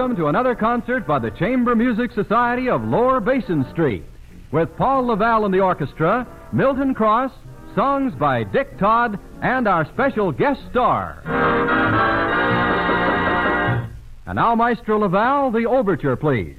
welcome to another concert by the Chamber Music Society of Lower Basin Street. With Paul Laval and the orchestra, Milton Cross, songs by Dick Todd, and our special guest star. And now, Maestro Laval, the overture, please.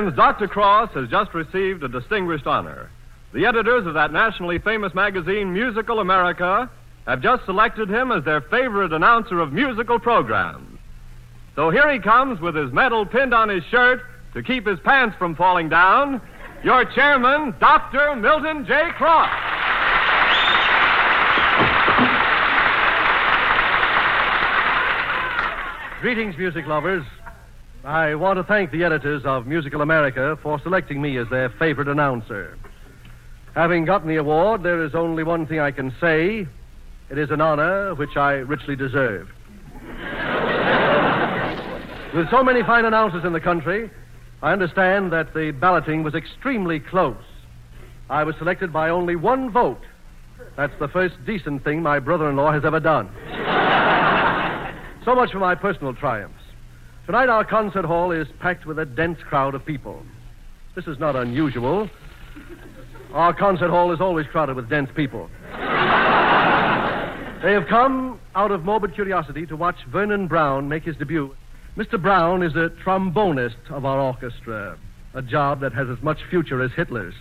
Friends, Dr. Cross has just received a distinguished honor. The editors of that nationally famous magazine, Musical America, have just selected him as their favorite announcer of musical programs. So here he comes with his medal pinned on his shirt to keep his pants from falling down. Your chairman, Dr. Milton J. Cross. Greetings, music lovers. I want to thank the editors of Musical America for selecting me as their favorite announcer. Having gotten the award, there is only one thing I can say. It is an honor which I richly deserve. With so many fine announcers in the country, I understand that the balloting was extremely close. I was selected by only one vote. That's the first decent thing my brother in law has ever done. so much for my personal triumphs. Tonight, our concert hall is packed with a dense crowd of people. This is not unusual. Our concert hall is always crowded with dense people. they have come out of morbid curiosity to watch Vernon Brown make his debut. Mr. Brown is a trombonist of our orchestra, a job that has as much future as Hitler's.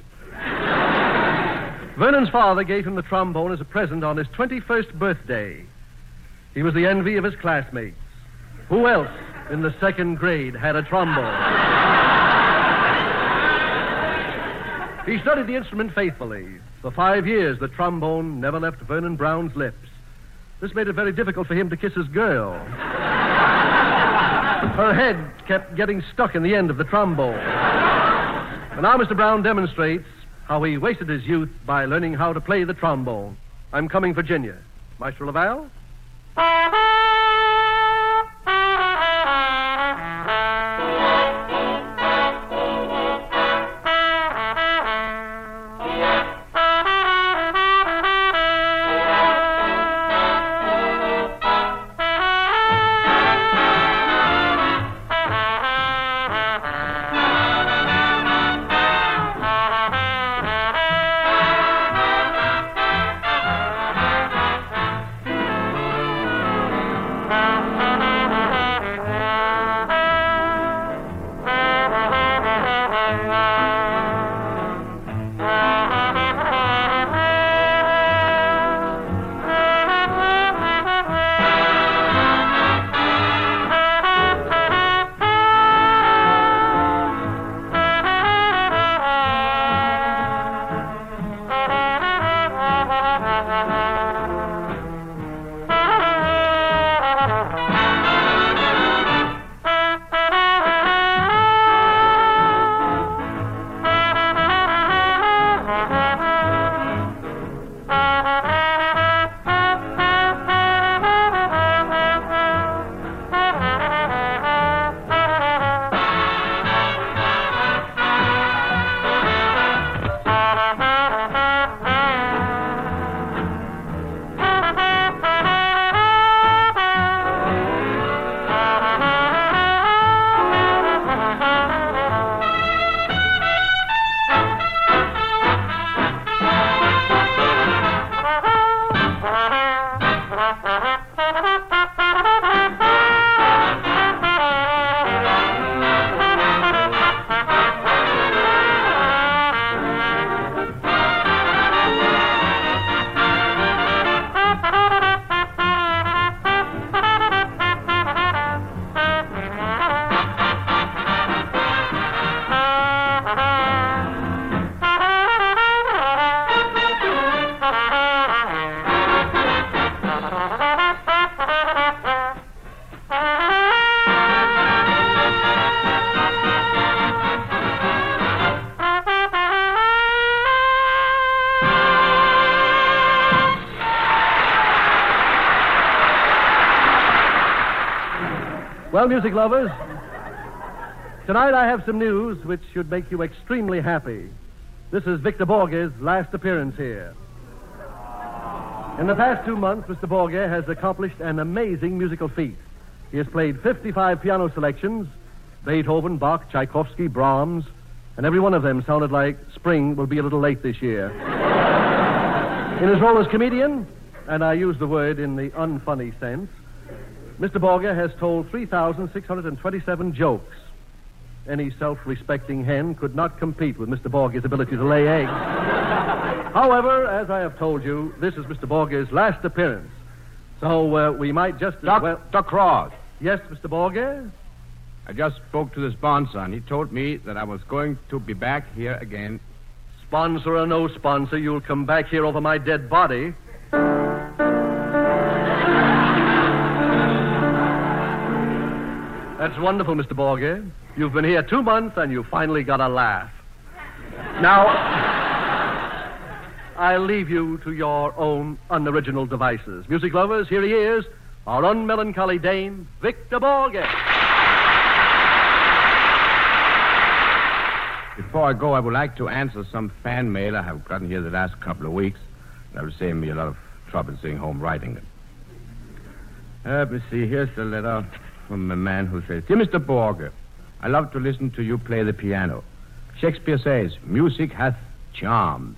Vernon's father gave him the trombone as a present on his 21st birthday. He was the envy of his classmates. Who else in the second grade had a trombone? he studied the instrument faithfully. For five years, the trombone never left Vernon Brown's lips. This made it very difficult for him to kiss his girl. Her head kept getting stuck in the end of the trombone. And now Mr. Brown demonstrates how he wasted his youth by learning how to play the trombone. I'm coming, Virginia. Maestro Laval? Well, music lovers, tonight I have some news which should make you extremely happy. This is Victor Borge's last appearance here. In the past two months, Mr. Borge has accomplished an amazing musical feat. He has played 55 piano selections Beethoven, Bach, Tchaikovsky, Brahms, and every one of them sounded like spring will be a little late this year. in his role as comedian, and I use the word in the unfunny sense, Mr. Borge has told 3,627 jokes. Any self respecting hen could not compete with Mr. Borge's ability to lay eggs. However, as I have told you, this is Mr. Borge's last appearance. So uh, we might just as Doc, well. Doc Cross. Yes, Mr. Borge? I just spoke to the sponsor, and he told me that I was going to be back here again. Sponsor or no sponsor, you'll come back here over my dead body. That's wonderful, Mr. Borge. You've been here two months and you finally got a laugh. Now, I'll leave you to your own unoriginal devices. Music lovers, here he is, our unmelancholy dame, Victor Borge. Before I go, I would like to answer some fan mail I have gotten here the last couple of weeks. That was saving me a lot of trouble sitting home writing it. Let me see. Here's the letter from a man who says, Dear Mr. Borge, I love to listen to you play the piano. Shakespeare says, music hath charms.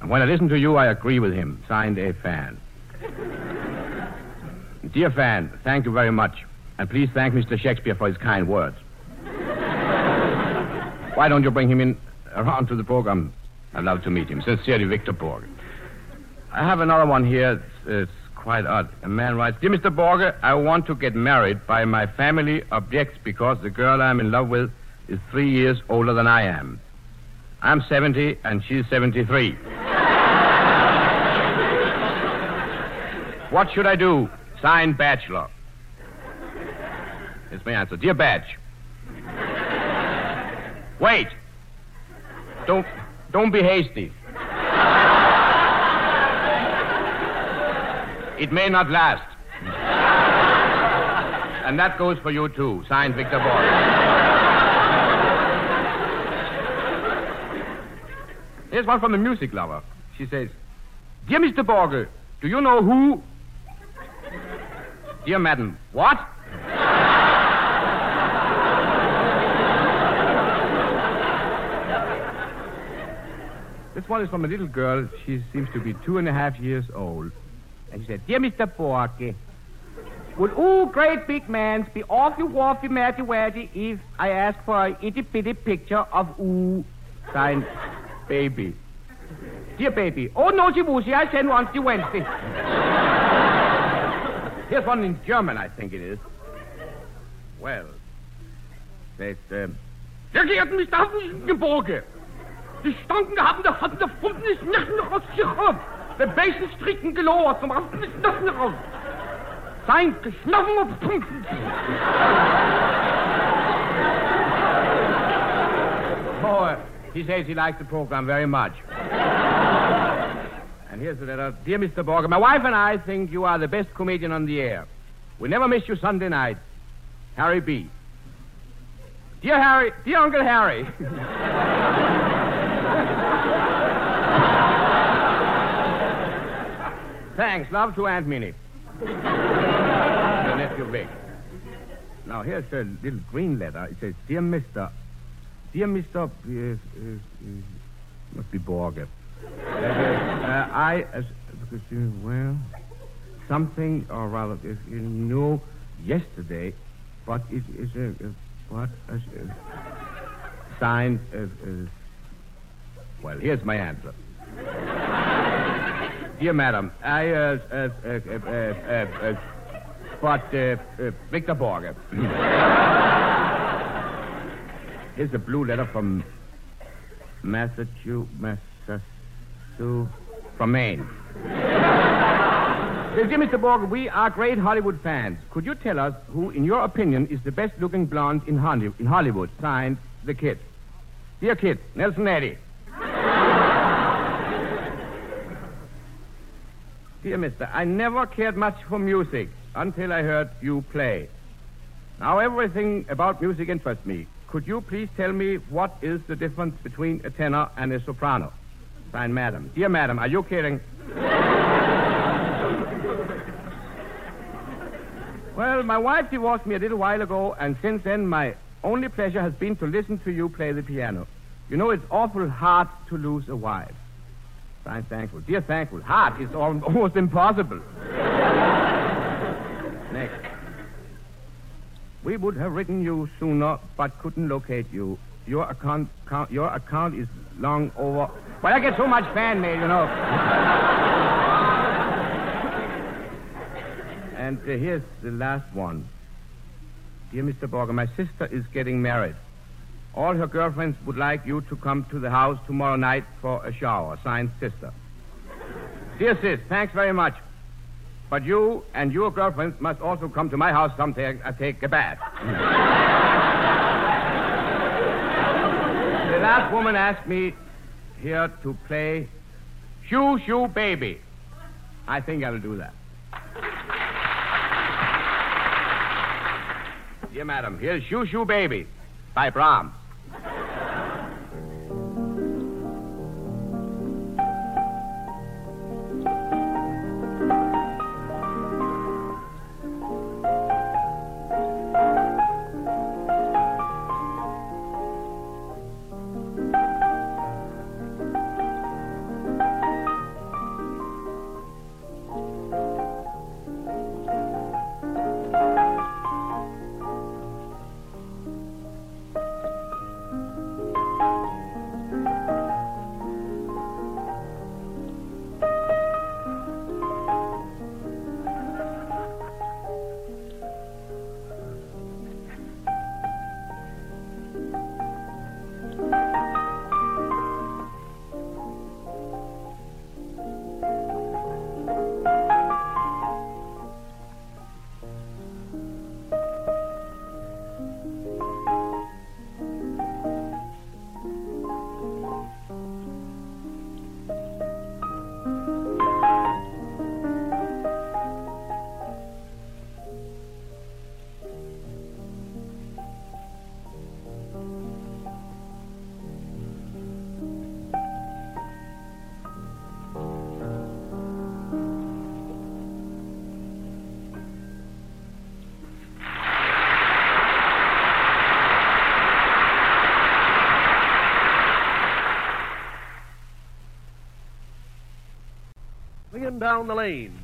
And when I listen to you, I agree with him. Signed, a fan. Dear fan, thank you very much. And please thank Mr. Shakespeare for his kind words. Why don't you bring him in around to the program? I'd love to meet him. Sincerely, Victor Borg. I have another one here. It's, it's quite odd. A man writes, Dear Mr. Borger, I want to get married, but my family objects because the girl I'm in love with is three years older than I am. I'm 70 and she's 73. what should I do? Sign Bachelor. It's my answer. Dear Badge. Wait. Don't don't be hasty. It may not last. and that goes for you too. Signed Victor Borg. Here's one from a music lover. She says, Dear Mr. Borge, do you know who? Dear Madam, what? This one is from a little girl. She seems to be two and a half years old. And she said, Dear Mr. Borge, would all great big mans be awfully waffy matty waddy if I ask for a itty bitty picture of ooh, signed baby? Dear baby, oh nosy woosy, I send one to Wednesday. Here's one in German, I think it is. Well, says, um, Sehr geehrten Mr. Borge, die Stanken haben der Hand der Funken ist nicht noch rausgekommen. Der Basen stricken gelauert, zum Raffen ist noch nicht raus. Sein geschnoffen auf Punkten. Oh, he says he likes the program very much. and here's the letter. Dear Mr. Borger, my wife and I think you are the best comedian on the air. We never miss you Sunday night. Harry B. Dear Harry, dear Uncle Harry. Thanks. Love to Aunt Minnie. Nephew Vic. Now, here's a little green letter. It says, Dear Mr. Dear Mr. Uh, uh, uh, must be Borger. Uh, uh, I, as, because, well, something, or rather, if you know, yesterday, but it is a, uh, what, signed, well, here's my answer. Dear madam, I, uh, uh, uh, uh, uh, uh, but, uh, uh, Victor Borger. Here's a blue letter from Massachusetts, Massachusetts, from Maine. Dear Mr. Borger, we are great Hollywood fans. Could you tell us who, in your opinion, is the best looking blonde in Hollywood? Signed, The Kid. Dear Kid, Nelson Eddy. Dear Mister, I never cared much for music until I heard you play. Now, everything about music interests me. Could you please tell me what is the difference between a tenor and a soprano? Fine, madam. Dear madam, are you kidding? well, my wife divorced me a little while ago, and since then, my only pleasure has been to listen to you play the piano. You know, it's awful hard to lose a wife. Fine, thankful. Dear, thankful. Heart is almost impossible. Next. We would have written you sooner, but couldn't locate you. Your account, count, your account is long over. Well, I get so much fan mail, you know. and uh, here's the last one. Dear Mr. Borger, my sister is getting married. All her girlfriends would like you to come to the house tomorrow night for a shower. Signed, sister. Dear sis, thanks very much. But you and your girlfriends must also come to my house someday and uh, take a bath. the last woman asked me here to play Shoo Shoo Baby. I think I'll do that. Dear madam, here's Shoo Shoo Baby by Brahms. Down the lane.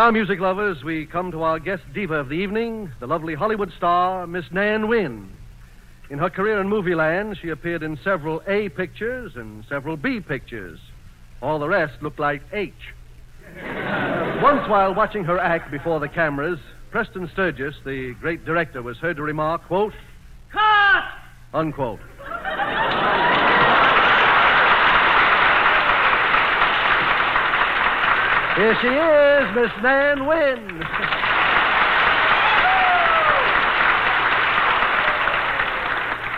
Now, music lovers, we come to our guest diva of the evening, the lovely Hollywood star, Miss Nan Wynn. In her career in movie land, she appeared in several A pictures and several B pictures. All the rest looked like H. Once, while watching her act before the cameras, Preston Sturges, the great director, was heard to remark, quote, Cut! unquote. Here she is, Miss Nan Wynn.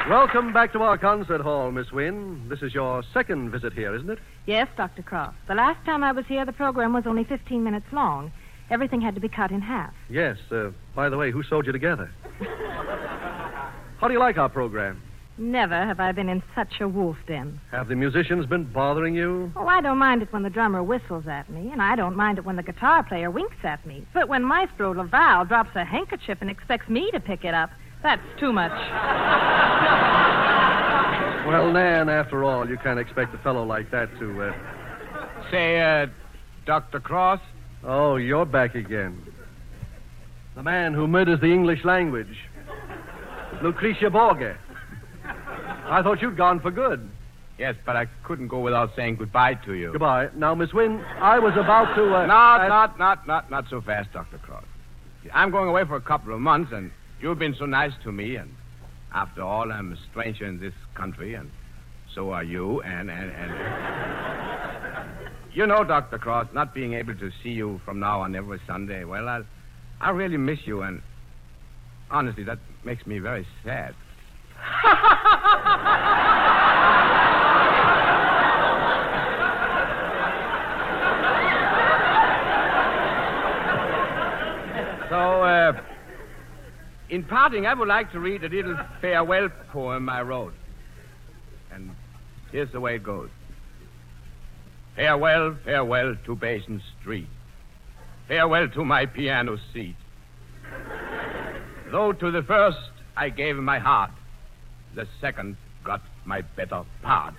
Welcome back to our concert hall, Miss Wynn. This is your second visit here, isn't it? Yes, Dr. Cross. The last time I was here, the program was only 15 minutes long. Everything had to be cut in half. Yes. Uh, by the way, who sewed you together? How do you like our program? Never have I been in such a wolf den. Have the musicians been bothering you? Oh, I don't mind it when the drummer whistles at me, and I don't mind it when the guitar player winks at me. But when Maestro Laval drops a handkerchief and expects me to pick it up, that's too much. Well, Nan, after all, you can't expect a fellow like that to. Uh... Say, uh, Dr. Cross? Oh, you're back again. The man who murders the English language. Lucretia Borgia. I thought you'd gone for good. Yes, but I couldn't go without saying goodbye to you. Goodbye. Now, Miss Wynn, I was about to. Uh, Not, not, not, not, not so fast, Dr. Cross. I'm going away for a couple of months, and you've been so nice to me, and after all, I'm a stranger in this country, and so are you, and, and, and... you know, Dr. Cross, not being able to see you from now on every Sunday, well, I, I really miss you, and honestly, that makes me very sad. So, uh, in parting, I would like to read a little farewell poem I wrote. And here's the way it goes Farewell, farewell to Basin Street. Farewell to my piano seat. Though to the first I gave my heart, the second got my better part.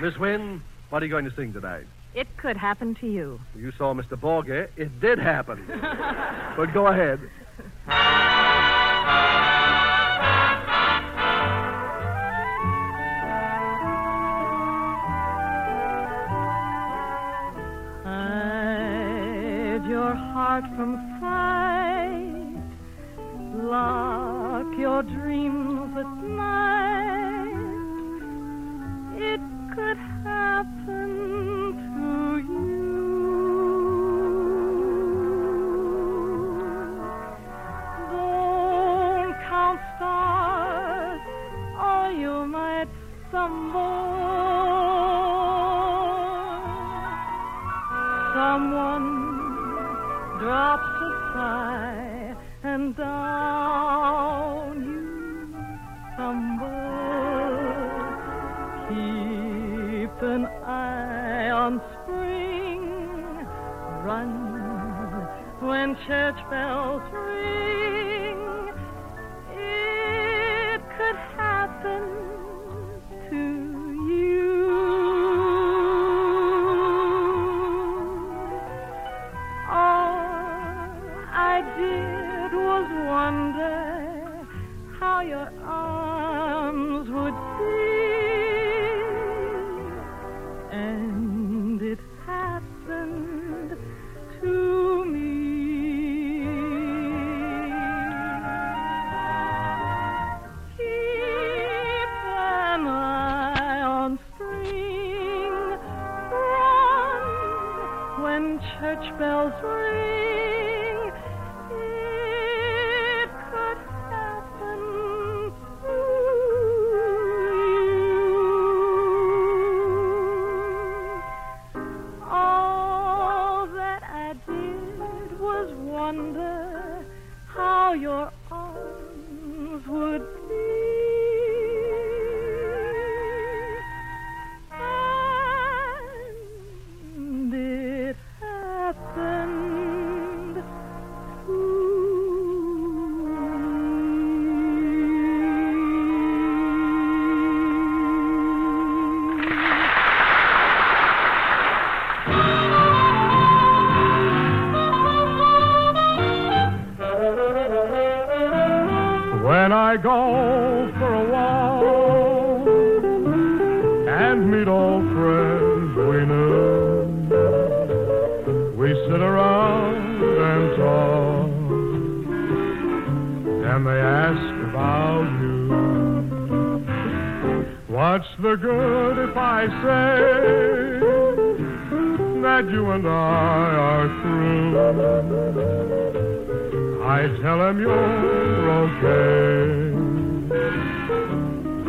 Miss Wynn, what are you going to sing tonight? It could happen to you. You saw Mr. Borgia. It did happen. but go ahead. Hide your heart from sight. Lock your dreams at night. Eye on spring. Run when church bells ring. It could happen about you. What's the good if I say that you and I are through? I tell them you're okay.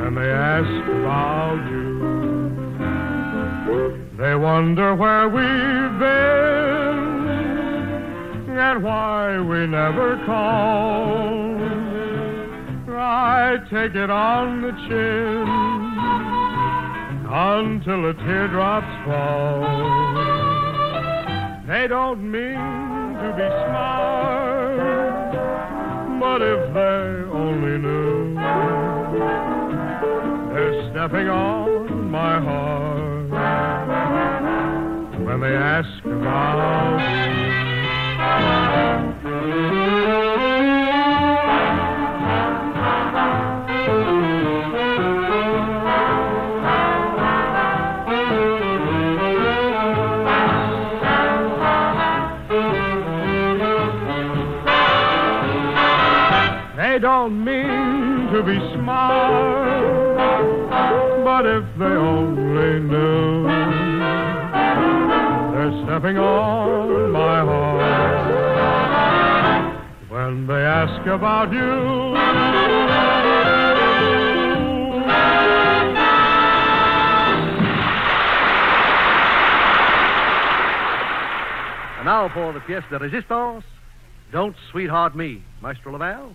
When they ask about you, they wonder where we've been and why we never call. I take it on the chin until the teardrops fall. They don't mean to be smart, but if they only knew, they're stepping on my heart when they ask about They ask about you. And now for the pièce de résistance, Don't Sweetheart Me, Maestro Laval.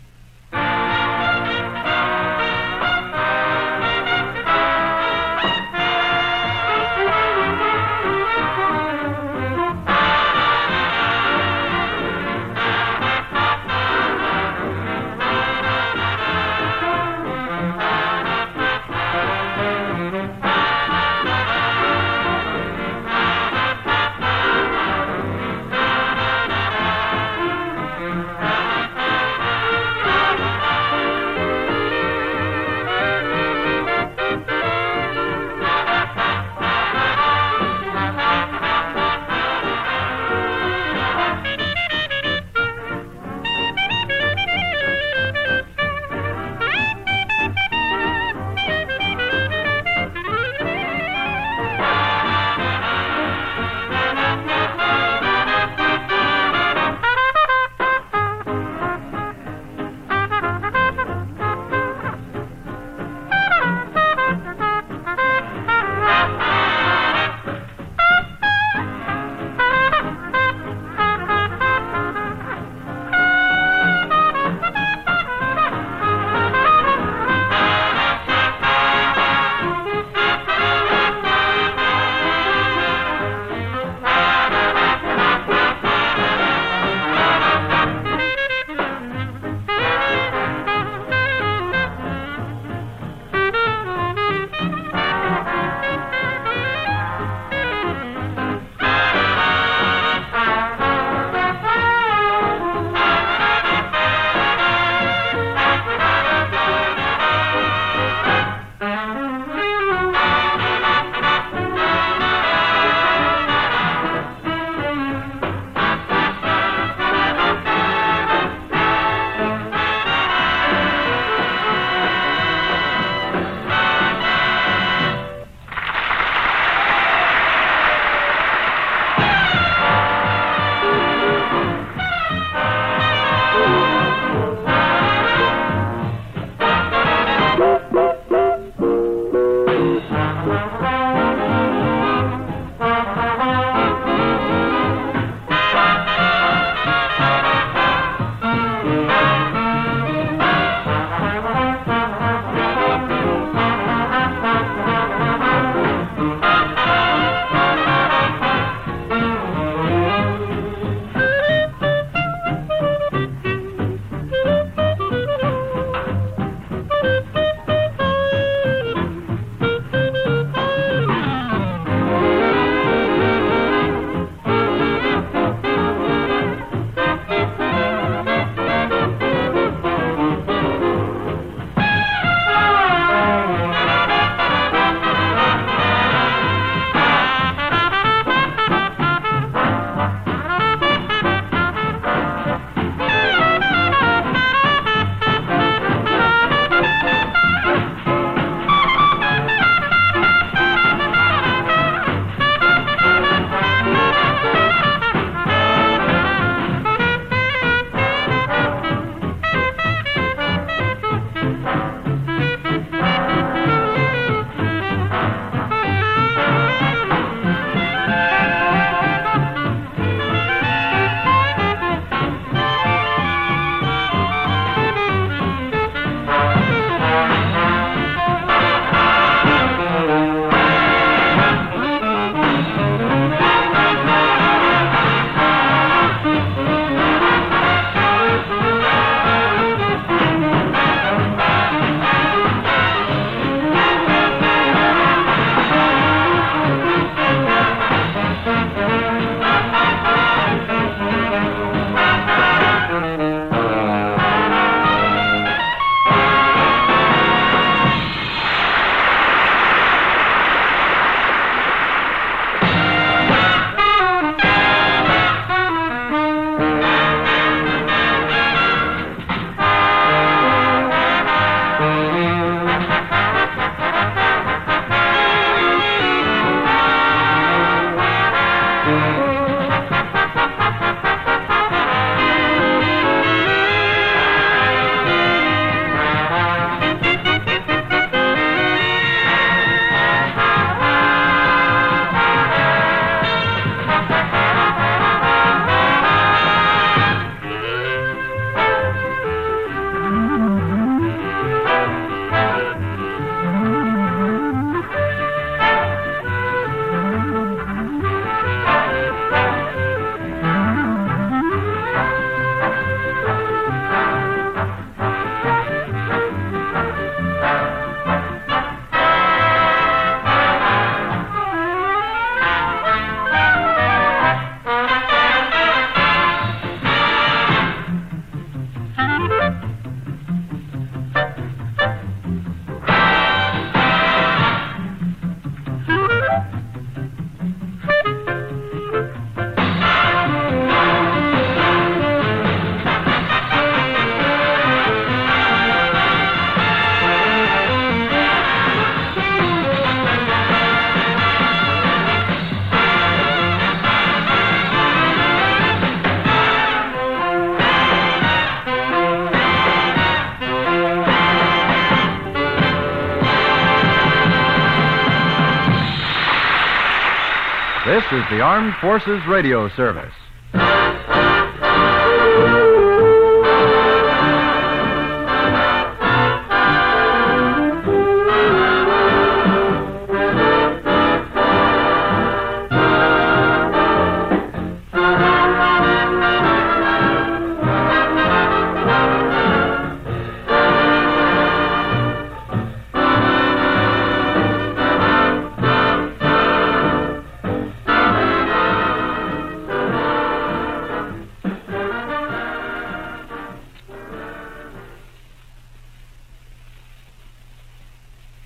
Is the Armed Forces Radio Service.